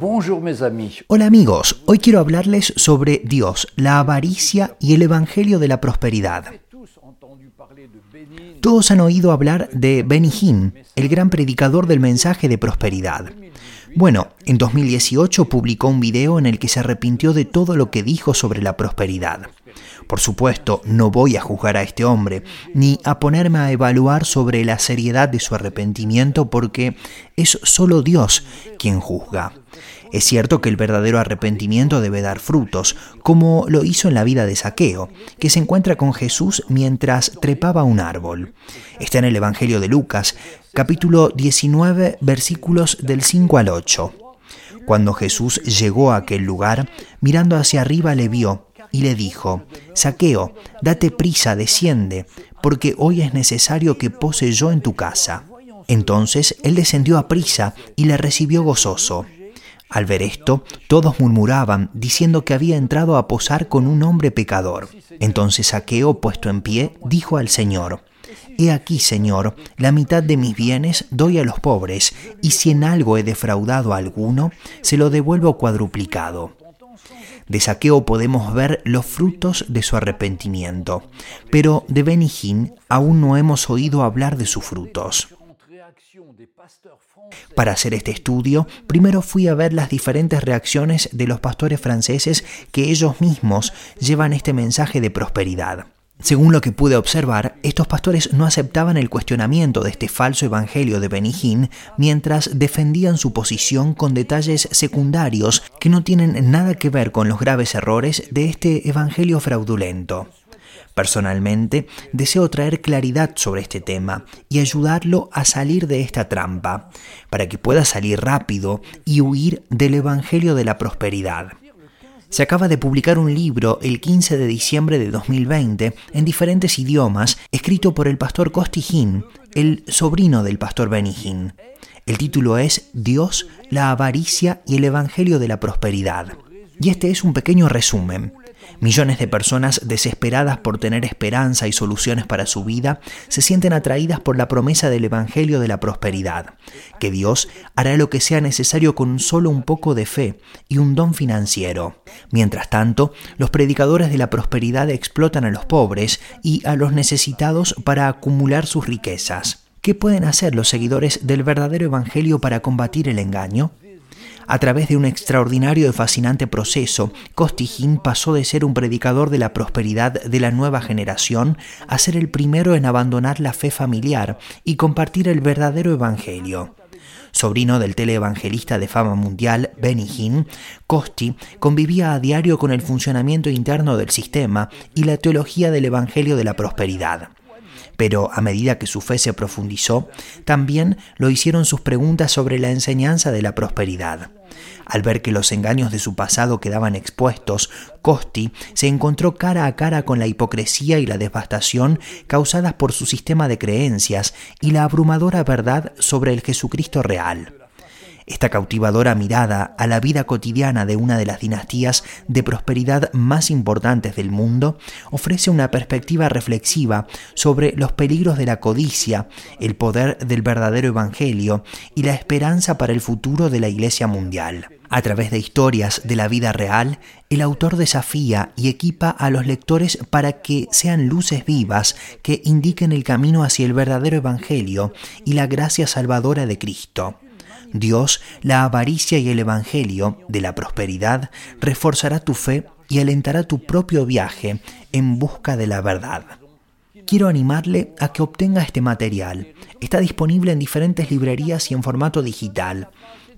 Bonjour mes amis. Hola amigos, hoy quiero hablarles sobre Dios, la avaricia y el Evangelio de la Prosperidad. Todos han oído hablar de Benny Hinn, el gran predicador del mensaje de prosperidad. Bueno, en 2018 publicó un video en el que se arrepintió de todo lo que dijo sobre la prosperidad. Por supuesto, no voy a juzgar a este hombre, ni a ponerme a evaluar sobre la seriedad de su arrepentimiento porque es solo Dios quien juzga. Es cierto que el verdadero arrepentimiento debe dar frutos, como lo hizo en la vida de Saqueo, que se encuentra con Jesús mientras trepaba un árbol. Está en el Evangelio de Lucas, capítulo 19, versículos del 5 al 8. Cuando Jesús llegó a aquel lugar, mirando hacia arriba le vio y le dijo, Saqueo, date prisa, desciende, porque hoy es necesario que pose yo en tu casa. Entonces él descendió a prisa y le recibió gozoso. Al ver esto, todos murmuraban, diciendo que había entrado a posar con un hombre pecador. Entonces Saqueo, puesto en pie, dijo al Señor, He aquí, Señor, la mitad de mis bienes doy a los pobres, y si en algo he defraudado a alguno, se lo devuelvo cuadruplicado. De Saqueo podemos ver los frutos de su arrepentimiento, pero de Benihín aún no hemos oído hablar de sus frutos. Para hacer este estudio, primero fui a ver las diferentes reacciones de los pastores franceses que ellos mismos llevan este mensaje de prosperidad. Según lo que pude observar, estos pastores no aceptaban el cuestionamiento de este falso evangelio de Benihín mientras defendían su posición con detalles secundarios que no tienen nada que ver con los graves errores de este evangelio fraudulento. Personalmente, deseo traer claridad sobre este tema y ayudarlo a salir de esta trampa, para que pueda salir rápido y huir del Evangelio de la Prosperidad. Se acaba de publicar un libro el 15 de diciembre de 2020 en diferentes idiomas, escrito por el pastor Costi Hin, el sobrino del pastor Hinn. El título es Dios, la avaricia y el Evangelio de la Prosperidad. Y este es un pequeño resumen. Millones de personas desesperadas por tener esperanza y soluciones para su vida se sienten atraídas por la promesa del Evangelio de la prosperidad, que Dios hará lo que sea necesario con solo un poco de fe y un don financiero. Mientras tanto, los predicadores de la prosperidad explotan a los pobres y a los necesitados para acumular sus riquezas. ¿Qué pueden hacer los seguidores del verdadero Evangelio para combatir el engaño? A través de un extraordinario y fascinante proceso, Costijín pasó de ser un predicador de la prosperidad de la nueva generación a ser el primero en abandonar la fe familiar y compartir el verdadero evangelio. Sobrino del teleevangelista de fama mundial Benny Hinn, Costi convivía a diario con el funcionamiento interno del sistema y la teología del Evangelio de la Prosperidad pero a medida que su fe se profundizó, también lo hicieron sus preguntas sobre la enseñanza de la prosperidad. Al ver que los engaños de su pasado quedaban expuestos, Costi se encontró cara a cara con la hipocresía y la devastación causadas por su sistema de creencias y la abrumadora verdad sobre el Jesucristo real. Esta cautivadora mirada a la vida cotidiana de una de las dinastías de prosperidad más importantes del mundo ofrece una perspectiva reflexiva sobre los peligros de la codicia, el poder del verdadero evangelio y la esperanza para el futuro de la Iglesia mundial. A través de historias de la vida real, el autor desafía y equipa a los lectores para que sean luces vivas que indiquen el camino hacia el verdadero Evangelio y la gracia salvadora de Cristo. Dios, la avaricia y el Evangelio de la prosperidad reforzará tu fe y alentará tu propio viaje en busca de la verdad. Quiero animarle a que obtenga este material. Está disponible en diferentes librerías y en formato digital.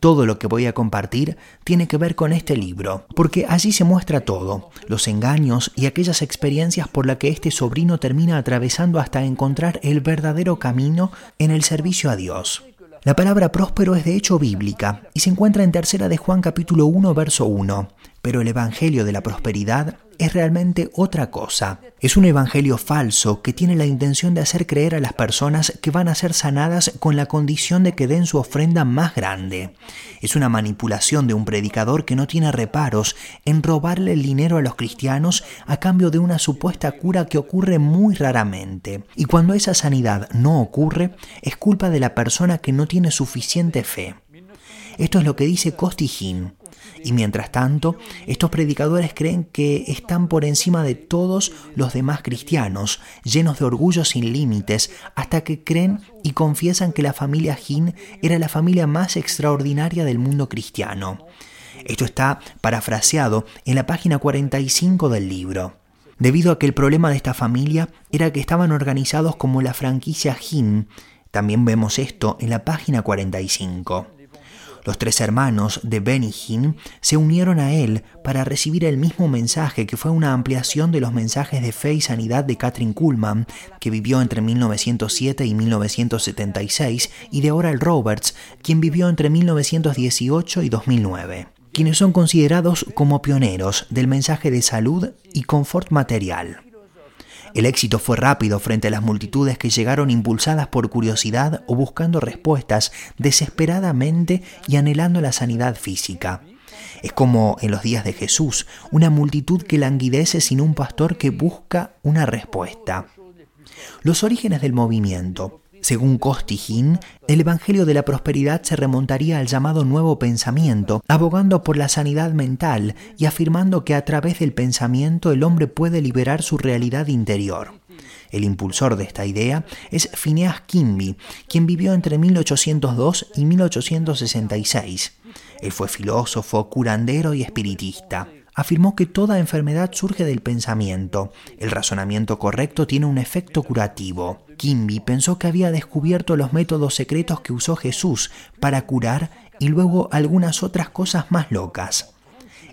Todo lo que voy a compartir tiene que ver con este libro, porque allí se muestra todo, los engaños y aquellas experiencias por las que este sobrino termina atravesando hasta encontrar el verdadero camino en el servicio a Dios. La palabra próspero es de hecho bíblica y se encuentra en tercera de Juan capítulo 1 verso 1, pero el Evangelio de la prosperidad es realmente otra cosa. Es un evangelio falso que tiene la intención de hacer creer a las personas que van a ser sanadas con la condición de que den su ofrenda más grande. Es una manipulación de un predicador que no tiene reparos en robarle el dinero a los cristianos a cambio de una supuesta cura que ocurre muy raramente. Y cuando esa sanidad no ocurre, es culpa de la persona que no tiene suficiente fe. Esto es lo que dice Costijín. Y mientras tanto, estos predicadores creen que están por encima de todos los demás cristianos, llenos de orgullo sin límites, hasta que creen y confiesan que la familia Hin era la familia más extraordinaria del mundo cristiano. Esto está parafraseado en la página 45 del libro. Debido a que el problema de esta familia era que estaban organizados como la franquicia Hin, también vemos esto en la página 45. Los tres hermanos de Benny Hinn se unieron a él para recibir el mismo mensaje que fue una ampliación de los mensajes de fe y sanidad de Catherine Kuhlman, que vivió entre 1907 y 1976, y de Oral Roberts, quien vivió entre 1918 y 2009 quienes son considerados como pioneros del mensaje de salud y confort material. El éxito fue rápido frente a las multitudes que llegaron impulsadas por curiosidad o buscando respuestas desesperadamente y anhelando la sanidad física. Es como en los días de Jesús, una multitud que languidece sin un pastor que busca una respuesta. Los orígenes del movimiento según Costijín, el Evangelio de la Prosperidad se remontaría al llamado Nuevo Pensamiento, abogando por la sanidad mental y afirmando que a través del pensamiento el hombre puede liberar su realidad interior. El impulsor de esta idea es Phineas Kimby, quien vivió entre 1802 y 1866. Él fue filósofo, curandero y espiritista afirmó que toda enfermedad surge del pensamiento. El razonamiento correcto tiene un efecto curativo. Kimby pensó que había descubierto los métodos secretos que usó Jesús para curar y luego algunas otras cosas más locas.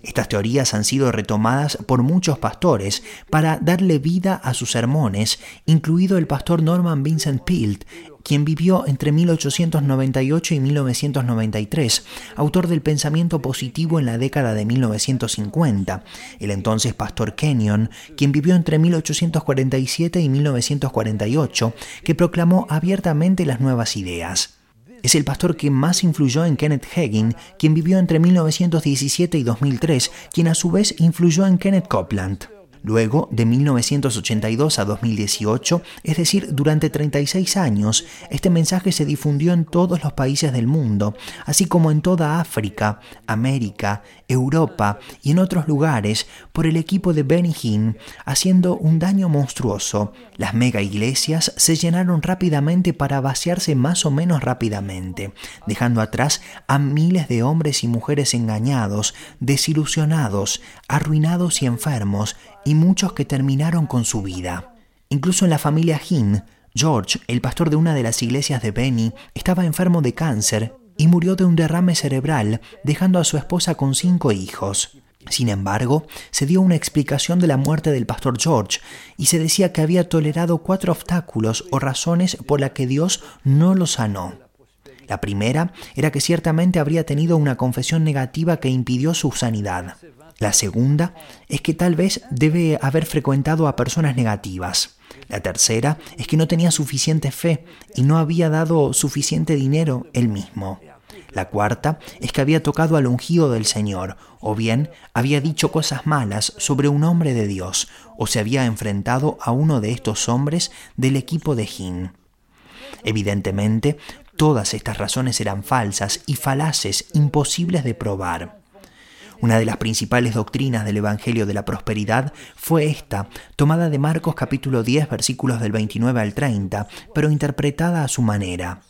Estas teorías han sido retomadas por muchos pastores para darle vida a sus sermones, incluido el pastor Norman Vincent Peale, quien vivió entre 1898 y 1993, autor del pensamiento positivo en la década de 1950, el entonces pastor Kenyon, quien vivió entre 1847 y 1948, que proclamó abiertamente las nuevas ideas. Es el pastor que más influyó en Kenneth Hagin, quien vivió entre 1917 y 2003, quien a su vez influyó en Kenneth Copeland. Luego, de 1982 a 2018, es decir, durante 36 años, este mensaje se difundió en todos los países del mundo, así como en toda África, América, Europa y en otros lugares por el equipo de Benny Hinn, haciendo un daño monstruoso. Las mega iglesias se llenaron rápidamente para vaciarse más o menos rápidamente, dejando atrás a miles de hombres y mujeres engañados, desilusionados, arruinados y enfermos, y muchos que terminaron con su vida. Incluso en la familia Hinn, George, el pastor de una de las iglesias de Benny, estaba enfermo de cáncer y murió de un derrame cerebral, dejando a su esposa con cinco hijos. Sin embargo, se dio una explicación de la muerte del pastor George y se decía que había tolerado cuatro obstáculos o razones por las que Dios no lo sanó. La primera era que ciertamente habría tenido una confesión negativa que impidió su sanidad. La segunda es que tal vez debe haber frecuentado a personas negativas. La tercera es que no tenía suficiente fe y no había dado suficiente dinero él mismo. La cuarta es que había tocado al ungido del Señor, o bien había dicho cosas malas sobre un hombre de Dios, o se había enfrentado a uno de estos hombres del equipo de Jin. Evidentemente, todas estas razones eran falsas y falaces, imposibles de probar. Una de las principales doctrinas del Evangelio de la Prosperidad fue esta, tomada de Marcos capítulo 10 versículos del 29 al 30, pero interpretada a su manera.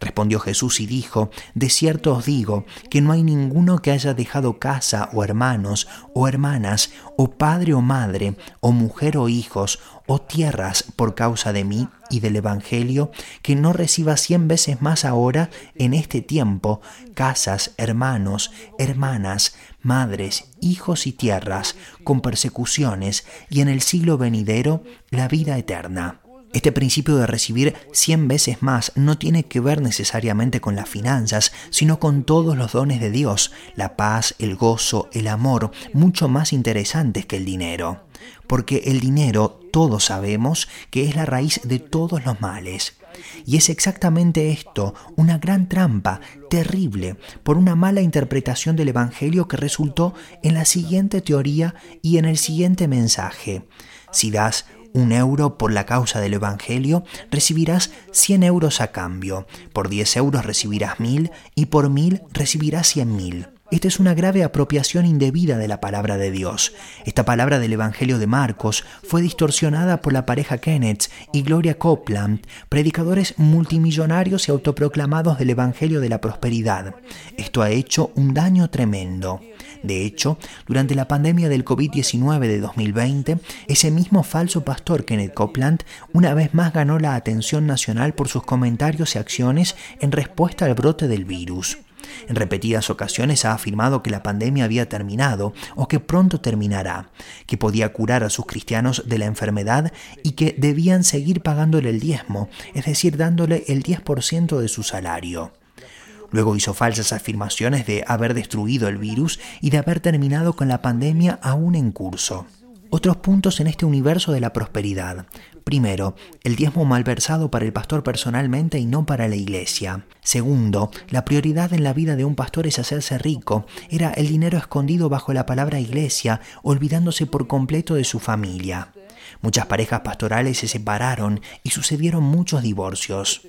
Respondió Jesús y dijo, De cierto os digo que no hay ninguno que haya dejado casa o hermanos o hermanas, o padre o madre, o mujer o hijos, o tierras por causa de mí y del Evangelio, que no reciba cien veces más ahora en este tiempo casas, hermanos, hermanas, madres, hijos y tierras, con persecuciones, y en el siglo venidero la vida eterna. Este principio de recibir cien veces más no tiene que ver necesariamente con las finanzas, sino con todos los dones de Dios, la paz, el gozo, el amor, mucho más interesantes que el dinero. Porque el dinero, todos sabemos, que es la raíz de todos los males. Y es exactamente esto, una gran trampa, terrible, por una mala interpretación del Evangelio que resultó en la siguiente teoría y en el siguiente mensaje. Si das un euro por la causa del Evangelio, recibirás 100 euros a cambio. Por 10 euros recibirás 1000 y por 1000 recibirás 100 mil. Esta es una grave apropiación indebida de la palabra de Dios. Esta palabra del Evangelio de Marcos fue distorsionada por la pareja Kenneth y Gloria Copeland, predicadores multimillonarios y autoproclamados del Evangelio de la Prosperidad. Esto ha hecho un daño tremendo. De hecho, durante la pandemia del COVID-19 de 2020, ese mismo falso pastor Kenneth Copeland una vez más ganó la atención nacional por sus comentarios y acciones en respuesta al brote del virus. En repetidas ocasiones ha afirmado que la pandemia había terminado o que pronto terminará, que podía curar a sus cristianos de la enfermedad y que debían seguir pagándole el diezmo, es decir, dándole el 10% de su salario. Luego hizo falsas afirmaciones de haber destruido el virus y de haber terminado con la pandemia aún en curso. Otros puntos en este universo de la prosperidad. Primero, el diezmo malversado para el pastor personalmente y no para la iglesia. Segundo, la prioridad en la vida de un pastor es hacerse rico. Era el dinero escondido bajo la palabra iglesia, olvidándose por completo de su familia. Muchas parejas pastorales se separaron y sucedieron muchos divorcios.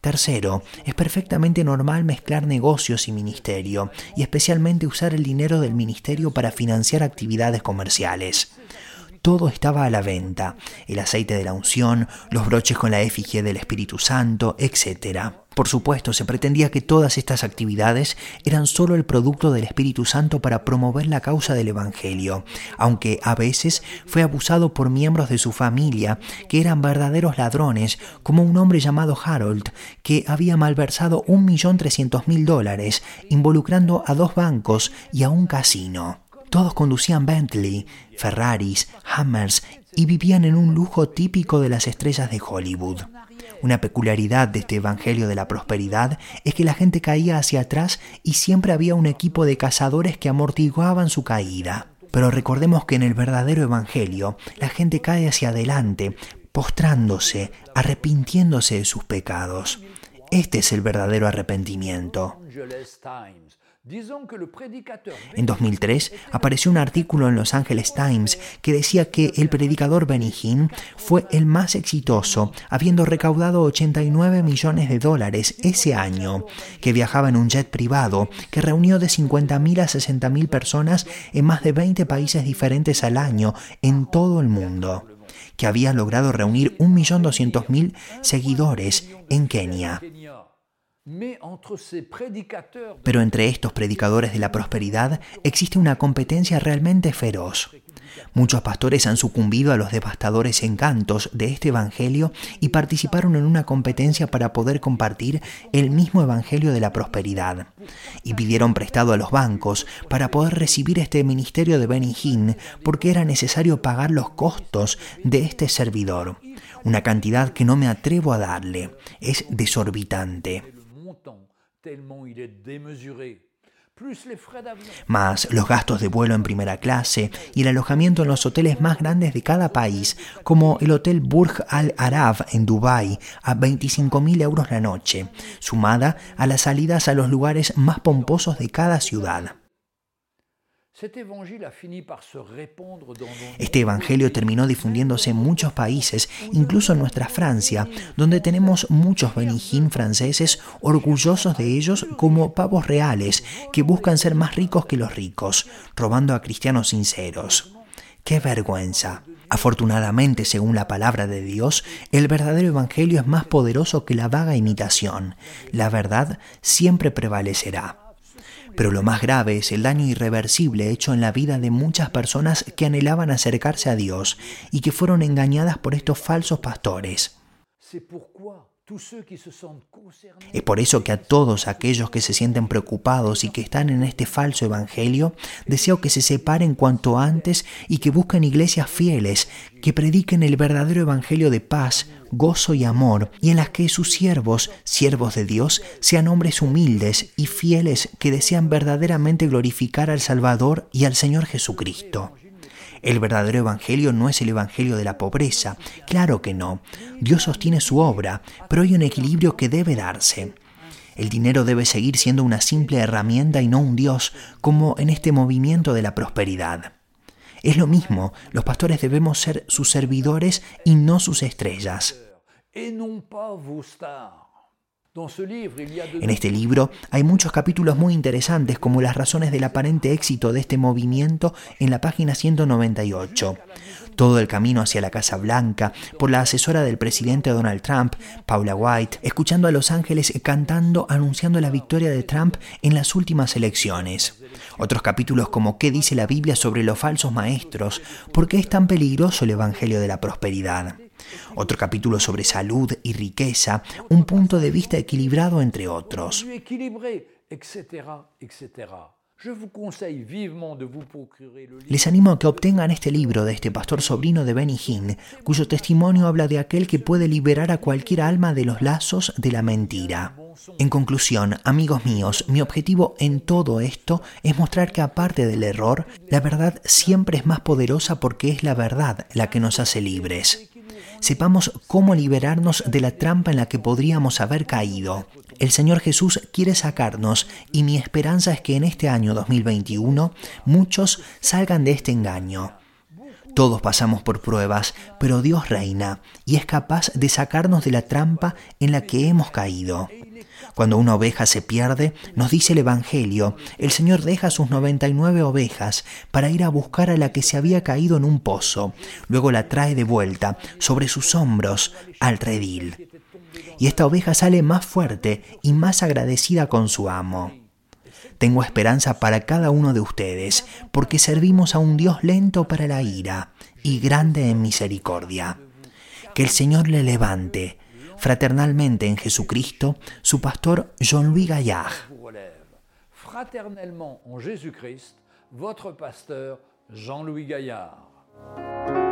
Tercero, es perfectamente normal mezclar negocios y ministerio, y especialmente usar el dinero del ministerio para financiar actividades comerciales todo estaba a la venta, el aceite de la unción, los broches con la efigie del Espíritu Santo, etc. Por supuesto, se pretendía que todas estas actividades eran solo el producto del Espíritu Santo para promover la causa del Evangelio, aunque a veces fue abusado por miembros de su familia que eran verdaderos ladrones, como un hombre llamado Harold, que había malversado un millón trescientos mil dólares, involucrando a dos bancos y a un casino. Todos conducían Bentley, Ferraris, Hammers y vivían en un lujo típico de las estrellas de Hollywood. Una peculiaridad de este Evangelio de la Prosperidad es que la gente caía hacia atrás y siempre había un equipo de cazadores que amortiguaban su caída. Pero recordemos que en el verdadero Evangelio la gente cae hacia adelante, postrándose, arrepintiéndose de sus pecados. Este es el verdadero arrepentimiento. En 2003 apareció un artículo en Los Angeles Times que decía que el predicador Benny Hinn fue el más exitoso, habiendo recaudado 89 millones de dólares ese año, que viajaba en un jet privado, que reunió de 50.000 a 60.000 personas en más de 20 países diferentes al año en todo el mundo, que había logrado reunir 1.200.000 seguidores en Kenia. Pero entre estos predicadores de la prosperidad existe una competencia realmente feroz. Muchos pastores han sucumbido a los devastadores encantos de este Evangelio y participaron en una competencia para poder compartir el mismo Evangelio de la prosperidad. Y pidieron prestado a los bancos para poder recibir este ministerio de Benny Hinn porque era necesario pagar los costos de este servidor. Una cantidad que no me atrevo a darle. Es desorbitante. Más los gastos de vuelo en primera clase y el alojamiento en los hoteles más grandes de cada país, como el Hotel Burj Al Arab en Dubái, a 25.000 euros la noche, sumada a las salidas a los lugares más pomposos de cada ciudad. Este Evangelio terminó difundiéndose en muchos países, incluso en nuestra Francia, donde tenemos muchos benijín franceses orgullosos de ellos como pavos reales, que buscan ser más ricos que los ricos, robando a cristianos sinceros. ¡Qué vergüenza! Afortunadamente, según la palabra de Dios, el verdadero Evangelio es más poderoso que la vaga imitación. La verdad siempre prevalecerá. Pero lo más grave es el daño irreversible hecho en la vida de muchas personas que anhelaban acercarse a Dios y que fueron engañadas por estos falsos pastores. Es por eso que a todos aquellos que se sienten preocupados y que están en este falso evangelio, deseo que se separen cuanto antes y que busquen iglesias fieles, que prediquen el verdadero evangelio de paz, gozo y amor, y en las que sus siervos, siervos de Dios, sean hombres humildes y fieles que desean verdaderamente glorificar al Salvador y al Señor Jesucristo. El verdadero Evangelio no es el Evangelio de la pobreza, claro que no. Dios sostiene su obra, pero hay un equilibrio que debe darse. El dinero debe seguir siendo una simple herramienta y no un Dios, como en este movimiento de la prosperidad. Es lo mismo, los pastores debemos ser sus servidores y no sus estrellas. En este libro hay muchos capítulos muy interesantes como las razones del aparente éxito de este movimiento en la página 198. Todo el camino hacia la Casa Blanca, por la asesora del presidente Donald Trump, Paula White, escuchando a Los Ángeles cantando anunciando la victoria de Trump en las últimas elecciones. Otros capítulos como ¿Qué dice la Biblia sobre los falsos maestros? ¿Por qué es tan peligroso el Evangelio de la Prosperidad? Otro capítulo sobre salud y riqueza, un punto de vista equilibrado entre otros. Les animo a que obtengan este libro de este pastor sobrino de Benny Hinn, cuyo testimonio habla de aquel que puede liberar a cualquier alma de los lazos de la mentira. En conclusión, amigos míos, mi objetivo en todo esto es mostrar que aparte del error, la verdad siempre es más poderosa porque es la verdad la que nos hace libres sepamos cómo liberarnos de la trampa en la que podríamos haber caído. El Señor Jesús quiere sacarnos y mi esperanza es que en este año 2021 muchos salgan de este engaño. Todos pasamos por pruebas, pero Dios reina y es capaz de sacarnos de la trampa en la que hemos caído. Cuando una oveja se pierde, nos dice el Evangelio, el Señor deja sus 99 ovejas para ir a buscar a la que se había caído en un pozo, luego la trae de vuelta sobre sus hombros al redil. Y esta oveja sale más fuerte y más agradecida con su amo. Tengo esperanza para cada uno de ustedes, porque servimos a un Dios lento para la ira y grande en misericordia. Que el Señor le levante fraternalmente en Jesucristo, su pastor Jean-Louis Gaillard. Fraternellement en Jésus-Christ, votre pasteur Jean-Louis Gaillard.